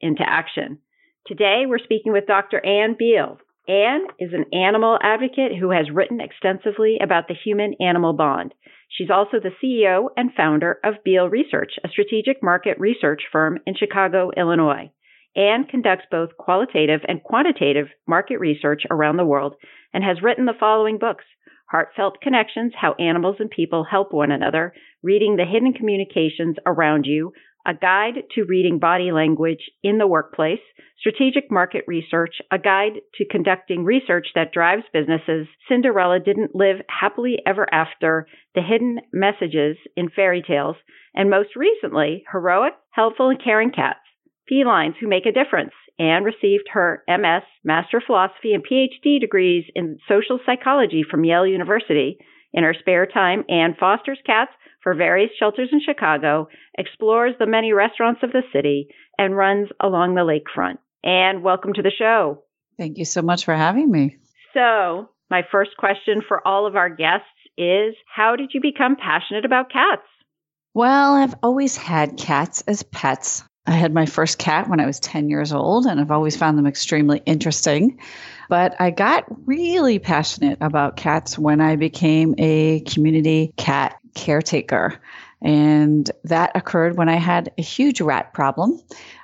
into action. Today, we're speaking with Dr. Anne Beall. Anne is an animal advocate who has written extensively about the human animal bond. She's also the CEO and founder of Beall Research, a strategic market research firm in Chicago, Illinois. Anne conducts both qualitative and quantitative market research around the world and has written the following books Heartfelt Connections How Animals and People Help One Another, Reading the Hidden Communications Around You, a guide to reading body language in the workplace, strategic market research, a guide to conducting research that drives businesses, Cinderella didn't live happily ever after, the hidden messages in fairy tales, and most recently, heroic, helpful, and caring cats, felines who make a difference, Anne received her MS, Master of Philosophy, and PhD degrees in social psychology from Yale University. In her spare time, Anne fosters cats for various shelters in Chicago, explores the many restaurants of the city, and runs along the lakefront. And welcome to the show. Thank you so much for having me. So, my first question for all of our guests is How did you become passionate about cats? Well, I've always had cats as pets. I had my first cat when I was 10 years old, and I've always found them extremely interesting. But I got really passionate about cats when I became a community cat caretaker. And that occurred when I had a huge rat problem.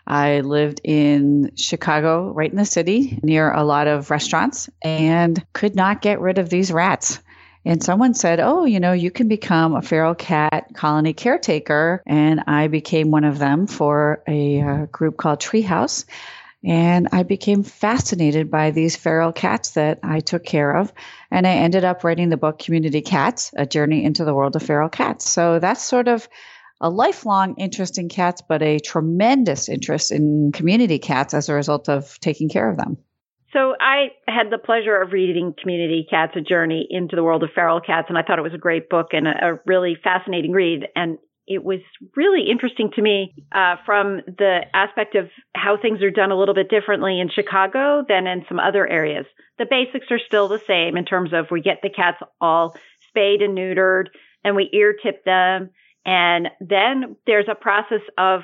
I lived in Chicago, right in the city, near a lot of restaurants, and could not get rid of these rats. And someone said, Oh, you know, you can become a feral cat colony caretaker. And I became one of them for a uh, group called Treehouse. And I became fascinated by these feral cats that I took care of. And I ended up writing the book Community Cats A Journey into the World of Feral Cats. So that's sort of a lifelong interest in cats, but a tremendous interest in community cats as a result of taking care of them. So I had the pleasure of reading Community Cats, A Journey into the World of Feral Cats, and I thought it was a great book and a, a really fascinating read. And it was really interesting to me uh, from the aspect of how things are done a little bit differently in Chicago than in some other areas. The basics are still the same in terms of we get the cats all spayed and neutered and we ear tip them. And then there's a process of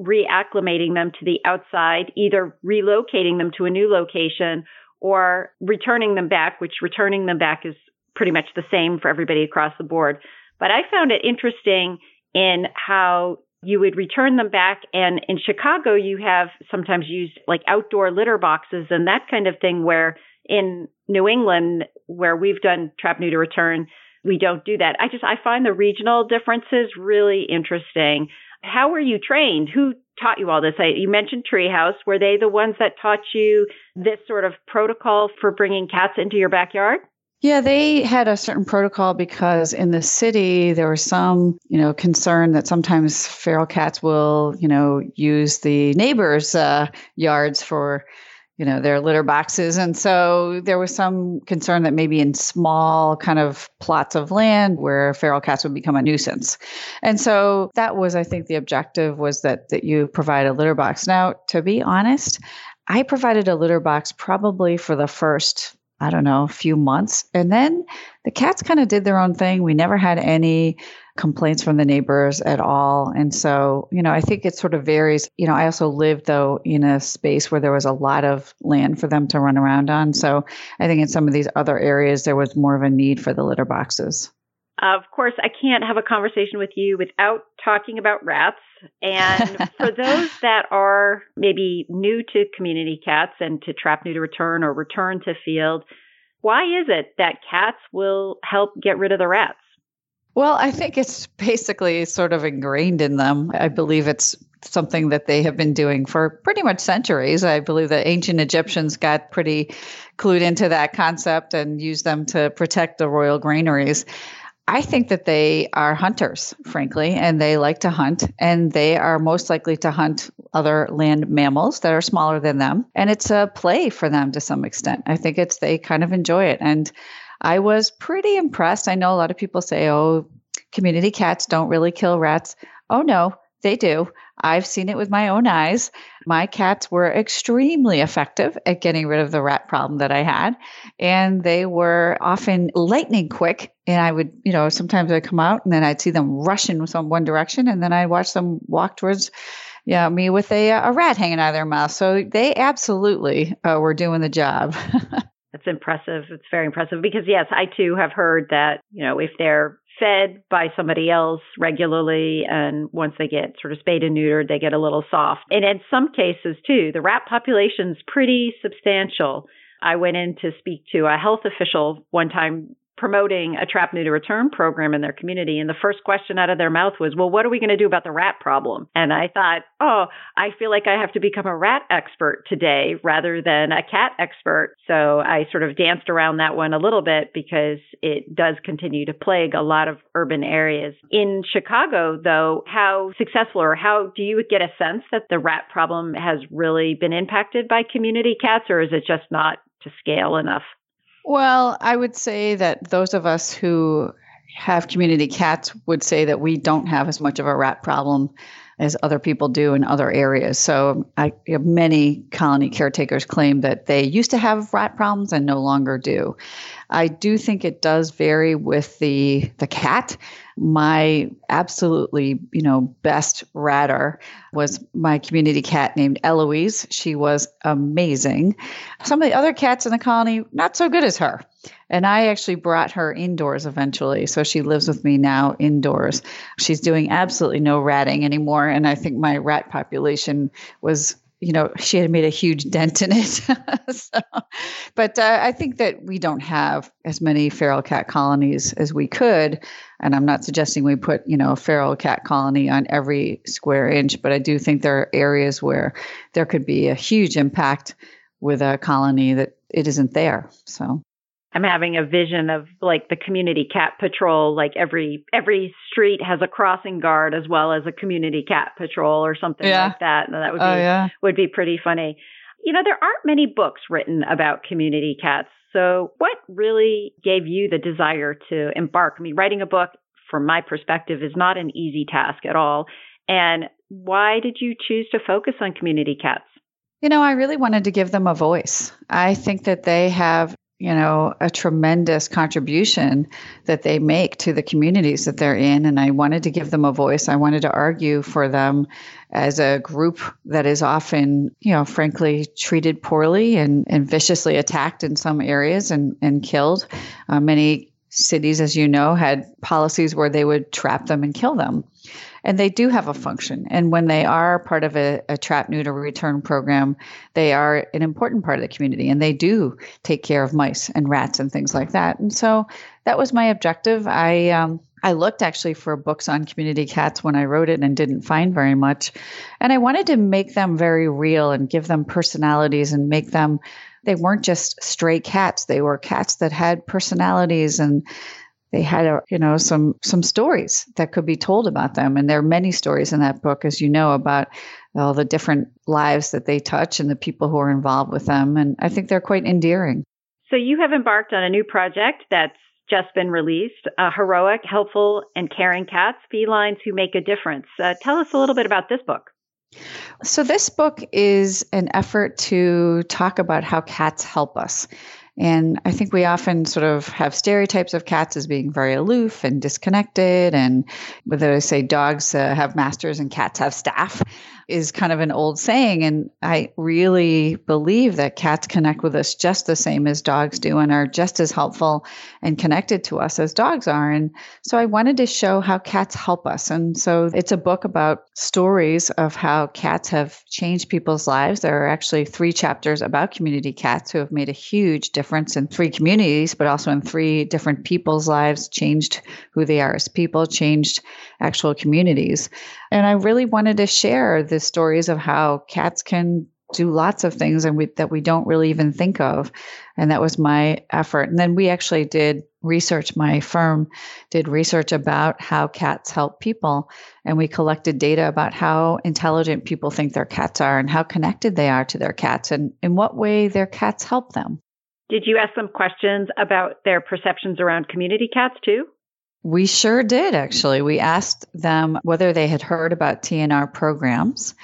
reacclimating them to the outside, either relocating them to a new location or returning them back, which returning them back is pretty much the same for everybody across the board. But I found it interesting in how you would return them back. And in Chicago, you have sometimes used like outdoor litter boxes and that kind of thing, where in New England, where we've done trap neuter return, we don't do that. I just, I find the regional differences really interesting. How were you trained? Who taught you all this? I, you mentioned Treehouse. Were they the ones that taught you this sort of protocol for bringing cats into your backyard? Yeah, they had a certain protocol because in the city there was some, you know, concern that sometimes feral cats will, you know, use the neighbors' uh, yards for, you know, their litter boxes, and so there was some concern that maybe in small kind of plots of land where feral cats would become a nuisance, and so that was, I think, the objective was that that you provide a litter box. Now, to be honest, I provided a litter box probably for the first I don't know, a few months. And then the cats kind of did their own thing. We never had any complaints from the neighbors at all. And so, you know, I think it sort of varies. You know, I also lived though in a space where there was a lot of land for them to run around on. So I think in some of these other areas, there was more of a need for the litter boxes. Of course, I can't have a conversation with you without talking about rats. And for those that are maybe new to community cats and to trap neuter return or return to field, why is it that cats will help get rid of the rats? Well, I think it's basically sort of ingrained in them. I believe it's something that they have been doing for pretty much centuries. I believe the ancient Egyptians got pretty clued into that concept and used them to protect the royal granaries. I think that they are hunters, frankly, and they like to hunt, and they are most likely to hunt other land mammals that are smaller than them. And it's a play for them to some extent. I think it's they kind of enjoy it. And I was pretty impressed. I know a lot of people say, oh, community cats don't really kill rats. Oh, no, they do. I've seen it with my own eyes. My cats were extremely effective at getting rid of the rat problem that I had. And they were often lightning quick. And I would, you know, sometimes I'd come out and then I'd see them rushing some one direction. And then I'd watch them walk towards yeah, me with a, a rat hanging out of their mouth. So they absolutely uh, were doing the job. That's impressive. It's very impressive because, yes, I too have heard that, you know, if they're fed by somebody else regularly and once they get sort of spayed and neutered they get a little soft and in some cases too the rat population's pretty substantial i went in to speak to a health official one time promoting a trap neuter return program in their community. And the first question out of their mouth was, Well, what are we going to do about the rat problem? And I thought, Oh, I feel like I have to become a rat expert today rather than a cat expert. So I sort of danced around that one a little bit because it does continue to plague a lot of urban areas. In Chicago, though, how successful or how do you get a sense that the rat problem has really been impacted by community cats, or is it just not to scale enough? Well, I would say that those of us who have community cats would say that we don't have as much of a rat problem as other people do in other areas. So, I, many colony caretakers claim that they used to have rat problems and no longer do. I do think it does vary with the the cat. My absolutely, you know, best ratter was my community cat named Eloise. She was amazing. Some of the other cats in the colony not so good as her. And I actually brought her indoors eventually. So she lives with me now indoors. She's doing absolutely no ratting anymore. And I think my rat population was you know, she had made a huge dent in it. so, but uh, I think that we don't have as many feral cat colonies as we could. And I'm not suggesting we put, you know, a feral cat colony on every square inch, but I do think there are areas where there could be a huge impact with a colony that it isn't there. So I'm having a vision of like the community cat patrol, like every every street has a crossing guard as well as a community cat patrol or something yeah. like that. And that would oh, be yeah. would be pretty funny. You know, there aren't many books written about community cats. So what really gave you the desire to embark? I mean, writing a book from my perspective is not an easy task at all. And why did you choose to focus on community cats? You know, I really wanted to give them a voice. I think that they have you know, a tremendous contribution that they make to the communities that they're in. And I wanted to give them a voice. I wanted to argue for them as a group that is often, you know, frankly treated poorly and, and viciously attacked in some areas and, and killed. Uh, many cities, as you know, had policies where they would trap them and kill them and they do have a function. And when they are part of a, a trap neuter return program, they are an important part of the community and they do take care of mice and rats and things like that. And so that was my objective. I, um, I looked actually for books on community cats when I wrote it and didn't find very much. And I wanted to make them very real and give them personalities and make them, they weren't just stray cats. They were cats that had personalities and they had a, you know some some stories that could be told about them. And there are many stories in that book as you know about all the different lives that they touch and the people who are involved with them. And i think they're quite endearing. So you have embarked on a new project that's just been released uh, heroic helpful and caring cats felines who make a difference. Uh, tell us a little bit about this book. So, this book is an effort to talk about how cats help us. And I think we often sort of have stereotypes of cats as being very aloof and disconnected. And whether I say dogs uh, have masters and cats have staff is kind of an old saying. And I really believe that cats connect with us just the same as dogs do and are just as helpful and connected to us as dogs are. And so I wanted to show how cats help us. And so it's a book about stories of how cats have changed people's lives. There are actually three chapters about community cats who have made a huge difference in three communities, but also in three different people's lives, changed who they are as people, changed actual communities. And I really wanted to share the stories of how cats can do lots of things and we, that we don't really even think of. And that was my effort. And then we actually did research. My firm did research about how cats help people. And we collected data about how intelligent people think their cats are and how connected they are to their cats and in what way their cats help them. Did you ask them questions about their perceptions around community cats too? We sure did, actually. We asked them whether they had heard about TNR programs.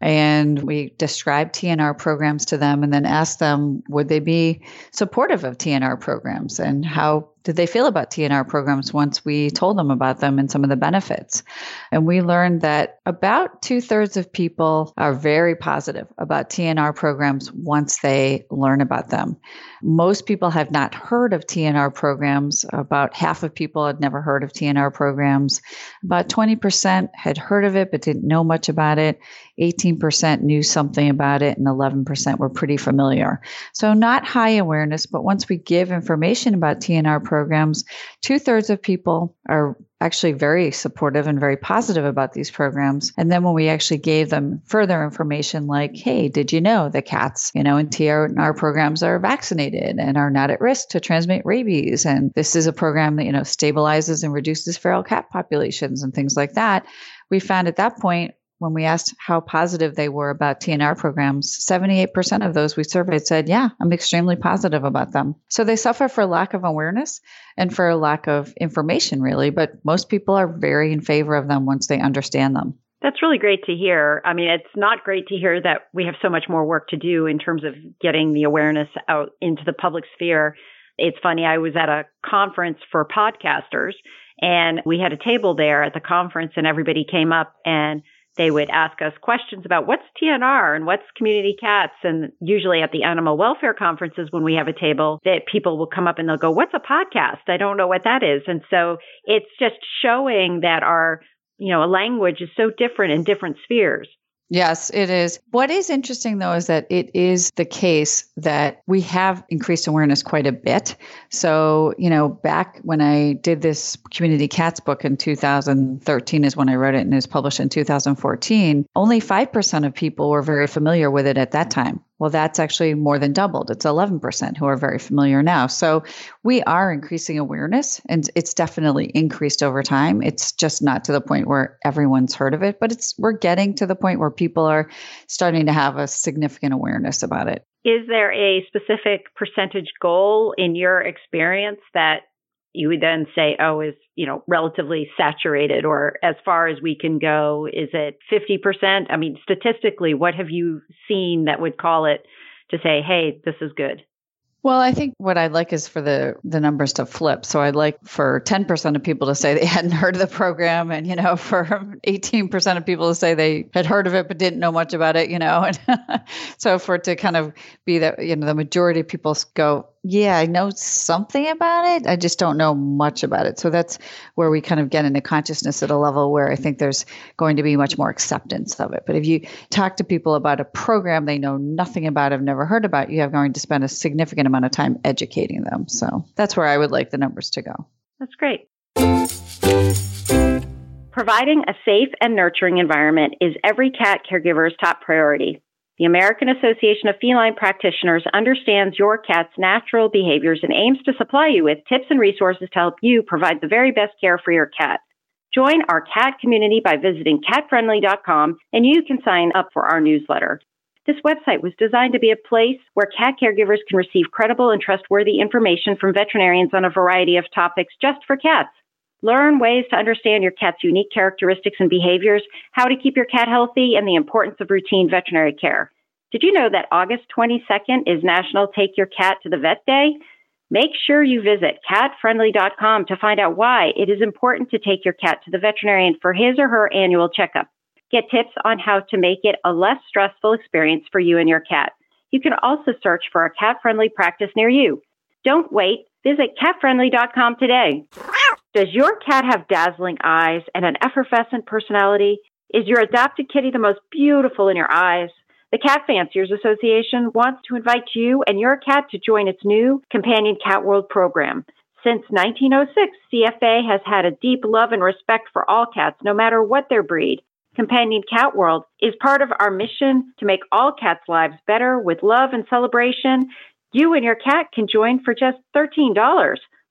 And we described TNR programs to them and then asked them would they be supportive of TNR programs and how did they feel about TNR programs once we told them about them and some of the benefits? And we learned that about two thirds of people are very positive about TNR programs once they learn about them. Most people have not heard of TNR programs. About half of people had never heard of TNR programs. About 20% had heard of it but didn't know much about it. 18% knew something about it, and 11% were pretty familiar. So, not high awareness, but once we give information about TNR programs, two thirds of people are actually very supportive and very positive about these programs. And then when we actually gave them further information like, hey, did you know that cats, you know, in TNR programs are vaccinated and are not at risk to transmit rabies? And this is a program that, you know, stabilizes and reduces feral cat populations and things like that. We found at that point when we asked how positive they were about TNR programs, 78% of those we surveyed said, Yeah, I'm extremely positive about them. So they suffer for lack of awareness and for a lack of information, really. But most people are very in favor of them once they understand them. That's really great to hear. I mean, it's not great to hear that we have so much more work to do in terms of getting the awareness out into the public sphere. It's funny, I was at a conference for podcasters and we had a table there at the conference and everybody came up and they would ask us questions about what's TNR and what's community cats. And usually at the animal welfare conferences, when we have a table, that people will come up and they'll go, What's a podcast? I don't know what that is. And so it's just showing that our, you know, a language is so different in different spheres. Yes, it is. What is interesting though is that it is the case that we have increased awareness quite a bit. So, you know, back when I did this Community Cats book in 2013 is when I wrote it and it was published in 2014, only 5% of people were very familiar with it at that time. Well, that's actually more than doubled. It's 11% who are very familiar now. So we are increasing awareness and it's definitely increased over time. It's just not to the point where everyone's heard of it, but it's we're getting to the point where people are starting to have a significant awareness about it. Is there a specific percentage goal in your experience that you would then say, oh, is, you know, relatively saturated or as far as we can go, is it 50%? I mean, statistically, what have you seen that would call it to say, hey, this is good? Well, I think what I'd like is for the the numbers to flip. So I'd like for 10% of people to say they hadn't heard of the program and you know for 18% of people to say they had heard of it but didn't know much about it, you know. And so for it to kind of be that you know the majority of people go, yeah, I know something about it. I just don't know much about it. So that's where we kind of get into consciousness at a level where I think there's going to be much more acceptance of it. But if you talk to people about a program they know nothing about, have never heard about, you have going to spend a significant amount of time educating them. So that's where I would like the numbers to go. That's great. Providing a safe and nurturing environment is every cat caregiver's top priority. The American Association of Feline Practitioners understands your cat's natural behaviors and aims to supply you with tips and resources to help you provide the very best care for your cat. Join our cat community by visiting catfriendly.com and you can sign up for our newsletter. This website was designed to be a place where cat caregivers can receive credible and trustworthy information from veterinarians on a variety of topics just for cats. Learn ways to understand your cat's unique characteristics and behaviors, how to keep your cat healthy, and the importance of routine veterinary care. Did you know that August 22nd is National Take Your Cat to the Vet Day? Make sure you visit catfriendly.com to find out why it is important to take your cat to the veterinarian for his or her annual checkup. Get tips on how to make it a less stressful experience for you and your cat. You can also search for a cat friendly practice near you. Don't wait. Visit catfriendly.com today. Does your cat have dazzling eyes and an effervescent personality? Is your adopted kitty the most beautiful in your eyes? The Cat Fanciers Association wants to invite you and your cat to join its new Companion Cat World program. Since 1906, CFA has had a deep love and respect for all cats, no matter what their breed. Companion Cat World is part of our mission to make all cats' lives better with love and celebration. You and your cat can join for just $13.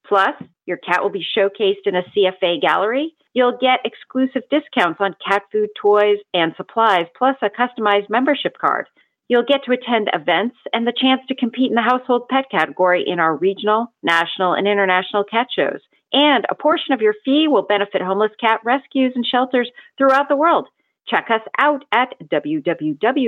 Plus, your cat will be showcased in a CFA gallery. You'll get exclusive discounts on cat food, toys, and supplies, plus a customized membership card. You'll get to attend events and the chance to compete in the household pet category in our regional, national, and international cat shows. And a portion of your fee will benefit homeless cat rescues and shelters throughout the world. Check us out at www.cfa.org.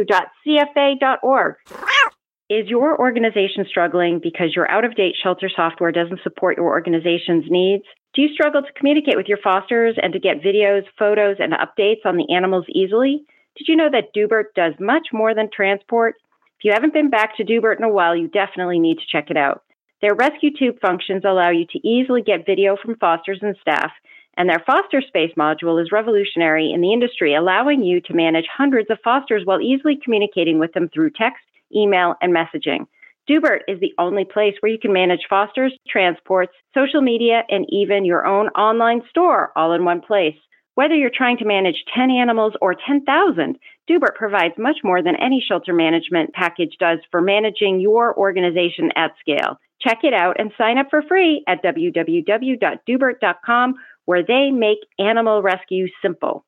Is your organization struggling because your out of date shelter software doesn't support your organization's needs? Do you struggle to communicate with your fosters and to get videos, photos, and updates on the animals easily? Did you know that Doobert does much more than transport? If you haven't been back to Doobert in a while, you definitely need to check it out. Their rescue tube functions allow you to easily get video from fosters and staff, and their foster space module is revolutionary in the industry, allowing you to manage hundreds of fosters while easily communicating with them through text, email, and messaging. Doobert is the only place where you can manage fosters, transports, social media, and even your own online store all in one place. Whether you're trying to manage 10 animals or 10,000, Doobert provides much more than any shelter management package does for managing your organization at scale. Check it out and sign up for free at www.doobert.com where they make animal rescue simple.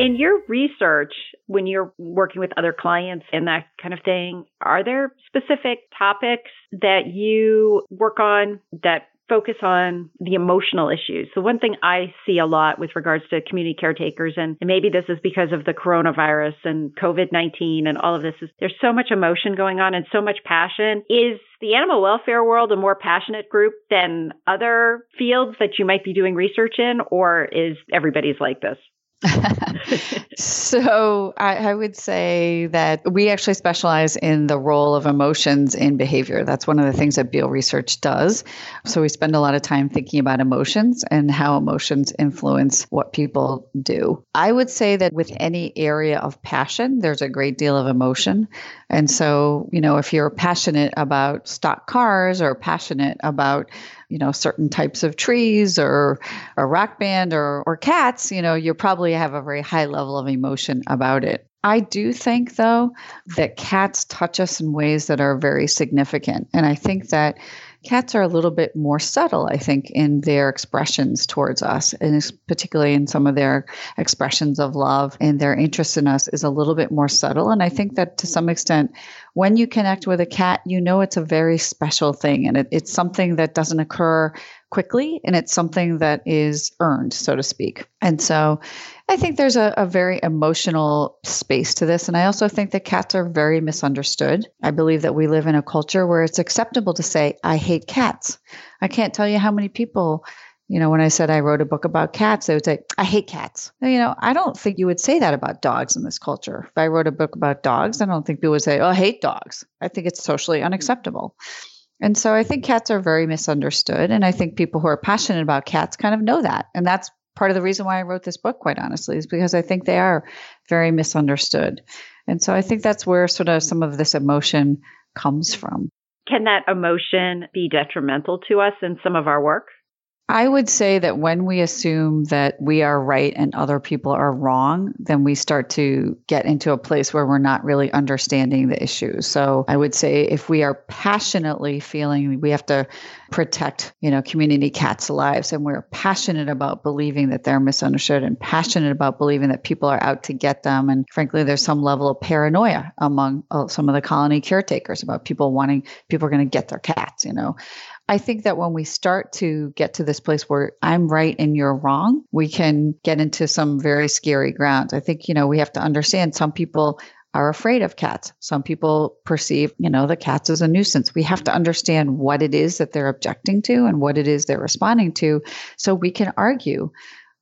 In your research, when you're working with other clients and that kind of thing, are there specific topics that you work on that focus on the emotional issues. So one thing I see a lot with regards to community caretakers, and maybe this is because of the coronavirus and COVID-19 and all of this is there's so much emotion going on and so much passion. Is the animal welfare world a more passionate group than other fields that you might be doing research in, or is everybody's like this? so I, I, would say that we actually specialize in the role of emotions in behavior. That's one of the things that Beall Research does. So we spend a lot of time thinking about emotions and how emotions influence what people do. I would say that with any area of passion, there's a great deal of emotion. And so, you know, if you're passionate about stock cars or passionate about you know certain types of trees or a rock band or or cats you know you probably have a very high level of emotion about it I do think, though, that cats touch us in ways that are very significant. And I think that cats are a little bit more subtle, I think, in their expressions towards us, and particularly in some of their expressions of love and their interest in us is a little bit more subtle. And I think that to some extent, when you connect with a cat, you know it's a very special thing and it, it's something that doesn't occur quickly and it's something that is earned, so to speak. And so I think there's a, a, very emotional space to this. And I also think that cats are very misunderstood. I believe that we live in a culture where it's acceptable to say, I hate cats. I can't tell you how many people you know, when I said I wrote a book about cats, they would say, I hate cats. You know, I don't think you would say that about dogs in this culture. If I wrote a book about dogs, I don't think people would say, Oh, I hate dogs. I think it's socially unacceptable. And so I think cats are very misunderstood. And I think people who are passionate about cats kind of know that. And that's part of the reason why I wrote this book, quite honestly, is because I think they are very misunderstood. And so I think that's where sort of some of this emotion comes from. Can that emotion be detrimental to us in some of our work? I would say that when we assume that we are right and other people are wrong, then we start to get into a place where we're not really understanding the issues. So I would say if we are passionately feeling we have to protect, you know, community cats' lives and we're passionate about believing that they're misunderstood and passionate about believing that people are out to get them and frankly there's some level of paranoia among uh, some of the colony caretakers about people wanting people are going to get their cats, you know. I think that when we start to get to this place where I'm right and you're wrong, we can get into some very scary grounds. I think, you know, we have to understand some people are afraid of cats. Some people perceive, you know, the cats as a nuisance. We have to understand what it is that they're objecting to and what it is they're responding to so we can argue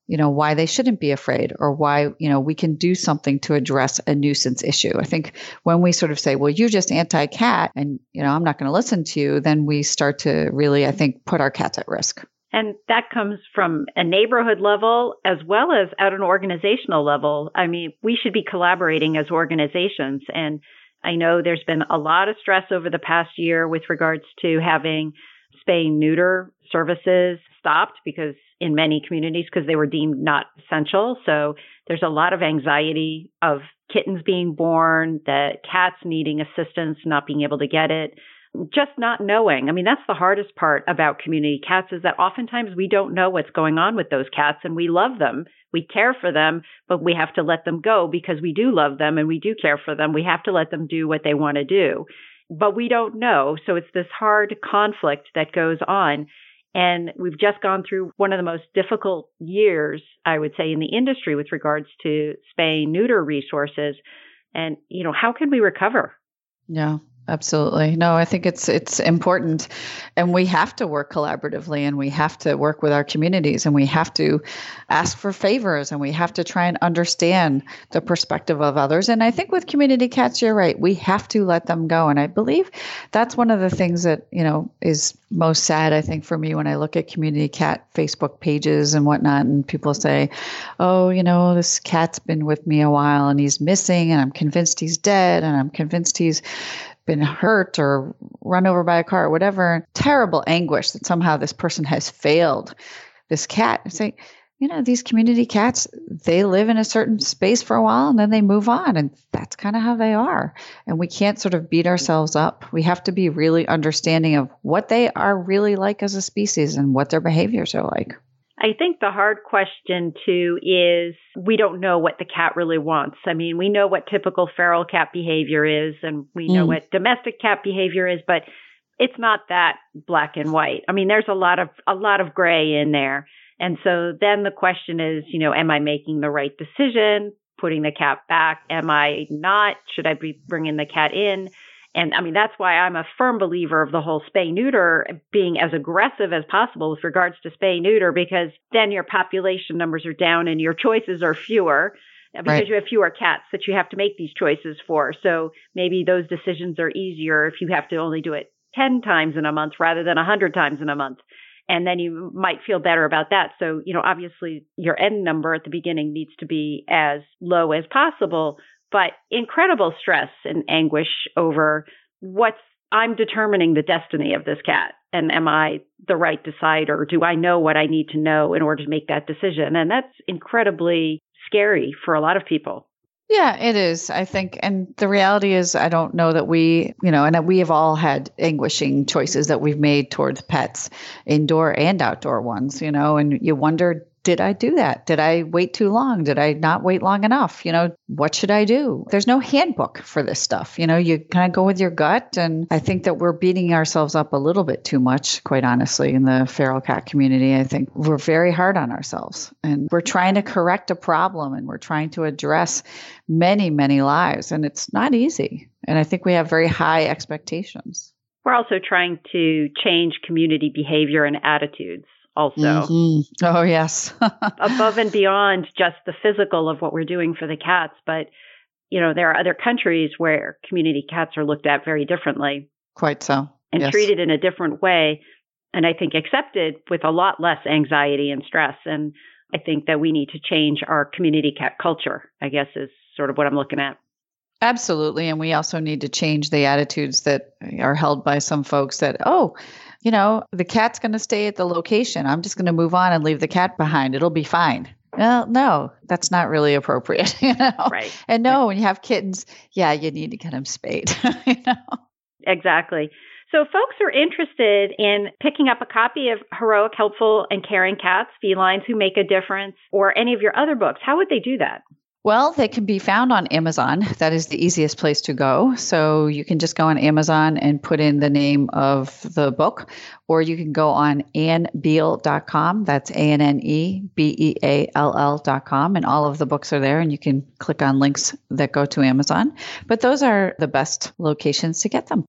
you know why they shouldn't be afraid or why you know we can do something to address a nuisance issue i think when we sort of say well you're just anti-cat and you know i'm not going to listen to you then we start to really i think put our cats at risk and that comes from a neighborhood level as well as at an organizational level. I mean, we should be collaborating as organizations. And I know there's been a lot of stress over the past year with regards to having spay neuter services stopped because in many communities because they were deemed not essential. So there's a lot of anxiety of kittens being born, the cats needing assistance, not being able to get it, just not knowing. I mean, that's the hardest part about community cats is that oftentimes we don't know what's going on with those cats and we love them. We care for them, but we have to let them go because we do love them and we do care for them. We have to let them do what they want to do. But we don't know. So it's this hard conflict that goes on. And we've just gone through one of the most difficult years, I would say, in the industry with regards to spay neuter resources. And, you know, how can we recover? Yeah, Absolutely. No, I think it's it's important and we have to work collaboratively and we have to work with our communities and we have to ask for favors and we have to try and understand the perspective of others. And I think with community cats you're right. We have to let them go and I believe that's one of the things that, you know, is most sad I think for me when I look at community cat Facebook pages and whatnot and people say, "Oh, you know, this cat's been with me a while and he's missing and I'm convinced he's dead and I'm convinced he's been hurt or run over by a car or whatever, terrible anguish that somehow this person has failed this cat. I say, you know, these community cats, they live in a certain space for a while and then they move on. And that's kind of how they are. And we can't sort of beat ourselves up. We have to be really understanding of what they are really like as a species and what their behaviors are like. I think the hard question too is we don't know what the cat really wants. I mean, we know what typical feral cat behavior is and we know mm. what domestic cat behavior is, but it's not that black and white. I mean, there's a lot of a lot of gray in there. And so then the question is, you know, am I making the right decision putting the cat back? Am I not? Should I be bringing the cat in? And I mean, that's why I'm a firm believer of the whole spay neuter being as aggressive as possible with regards to spay neuter, because then your population numbers are down and your choices are fewer uh, because right. you have fewer cats that you have to make these choices for. So maybe those decisions are easier if you have to only do it 10 times in a month rather than 100 times in a month. And then you might feel better about that. So, you know, obviously your end number at the beginning needs to be as low as possible, but incredible stress and anguish over what's I'm determining the destiny of this cat. And am I the right decider? Do I know what I need to know in order to make that decision? And that's incredibly scary for a lot of people. Yeah, it is. I think, and the reality is, I don't know that we, you know, and we have all had anguishing choices that we've made towards pets, indoor and outdoor ones, you know, and you wonder, did I do that? Did I wait too long? Did I not wait long enough? You know, what should I do? There's no handbook for this stuff. You know, you kind of go with your gut. And I think that we're beating ourselves up a little bit too much, quite honestly, in the feral cat community. I think we're very hard on ourselves and we're trying to correct a problem and we're trying to address many, many lives. And it's not easy. And I think we have very high expectations. We're also trying to change community behavior and attitudes also. Mm-hmm. Oh, yes. above and beyond just the physical of what we're doing for the cats. But, you know, there are other countries where community cats are looked at very differently. Quite so. And yes. treated in a different way. And I think accepted with a lot less anxiety and stress. And I think that we need to change our community cat culture, I guess is sort of what I'm looking at. Absolutely. And we also need to change the attitudes that are held by some folks that, oh, you know, the cat's going to stay at the location. I'm just going to move on and leave the cat behind. It'll be fine. Well, no, that's not really appropriate. You know? Right. And no, when you have kittens, yeah, you need to get them spayed. you know? Exactly. So, folks are interested in picking up a copy of Heroic, Helpful, and Caring Cats, Felines Who Make a Difference, or any of your other books. How would they do that? Well, they can be found on Amazon. That is the easiest place to go. So you can just go on Amazon and put in the name of the book, or you can go on annebeall.com. That's A N N E B E A L L.com. And all of the books are there, and you can click on links that go to Amazon. But those are the best locations to get them.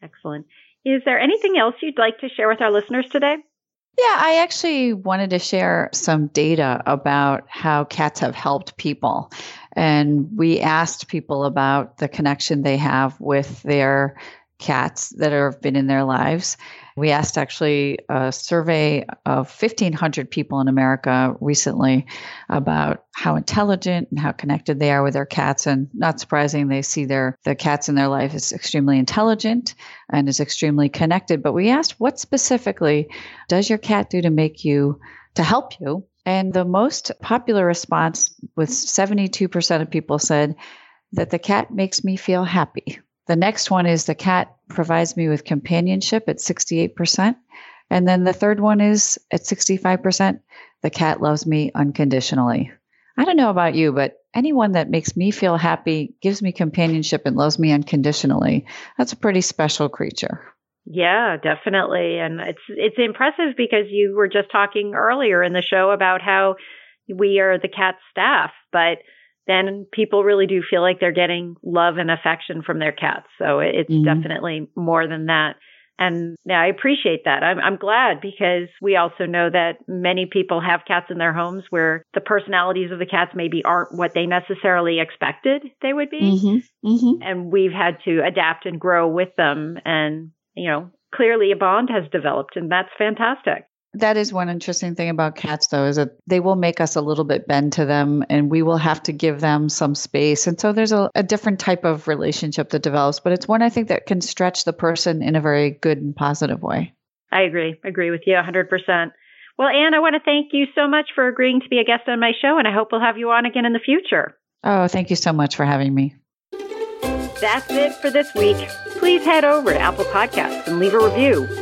Excellent. Is there anything else you'd like to share with our listeners today? Yeah, I actually wanted to share some data about how cats have helped people. And we asked people about the connection they have with their cats that have been in their lives. We asked actually a survey of 1,500 people in America recently about how intelligent and how connected they are with their cats. And not surprising, they see their the cats in their life as extremely intelligent and is extremely connected. But we asked, what specifically does your cat do to make you, to help you? And the most popular response with 72% of people said that the cat makes me feel happy. The next one is the cat provides me with companionship at 68%. And then the third one is at 65%, the cat loves me unconditionally. I don't know about you, but anyone that makes me feel happy, gives me companionship, and loves me unconditionally, that's a pretty special creature. Yeah, definitely. And it's it's impressive because you were just talking earlier in the show about how we are the cat staff, but then people really do feel like they're getting love and affection from their cats. So it's mm-hmm. definitely more than that. And yeah, I appreciate that. I'm, I'm glad because we also know that many people have cats in their homes where the personalities of the cats maybe aren't what they necessarily expected they would be. Mm-hmm. Mm-hmm. And we've had to adapt and grow with them. And, you know, clearly a bond has developed and that's fantastic. That is one interesting thing about cats, though, is that they will make us a little bit bend to them and we will have to give them some space. And so there's a, a, different type of relationship that develops, but it's one I think that can stretch the person in a very good and positive way. I agree. I agree with you 100%. Well, Anne, I want to thank you so much for agreeing to be a guest on my show, and I hope we'll have you on again in the future. Oh, thank you so much for having me. That's it for this week. Please head over to Apple Podcasts and leave a review.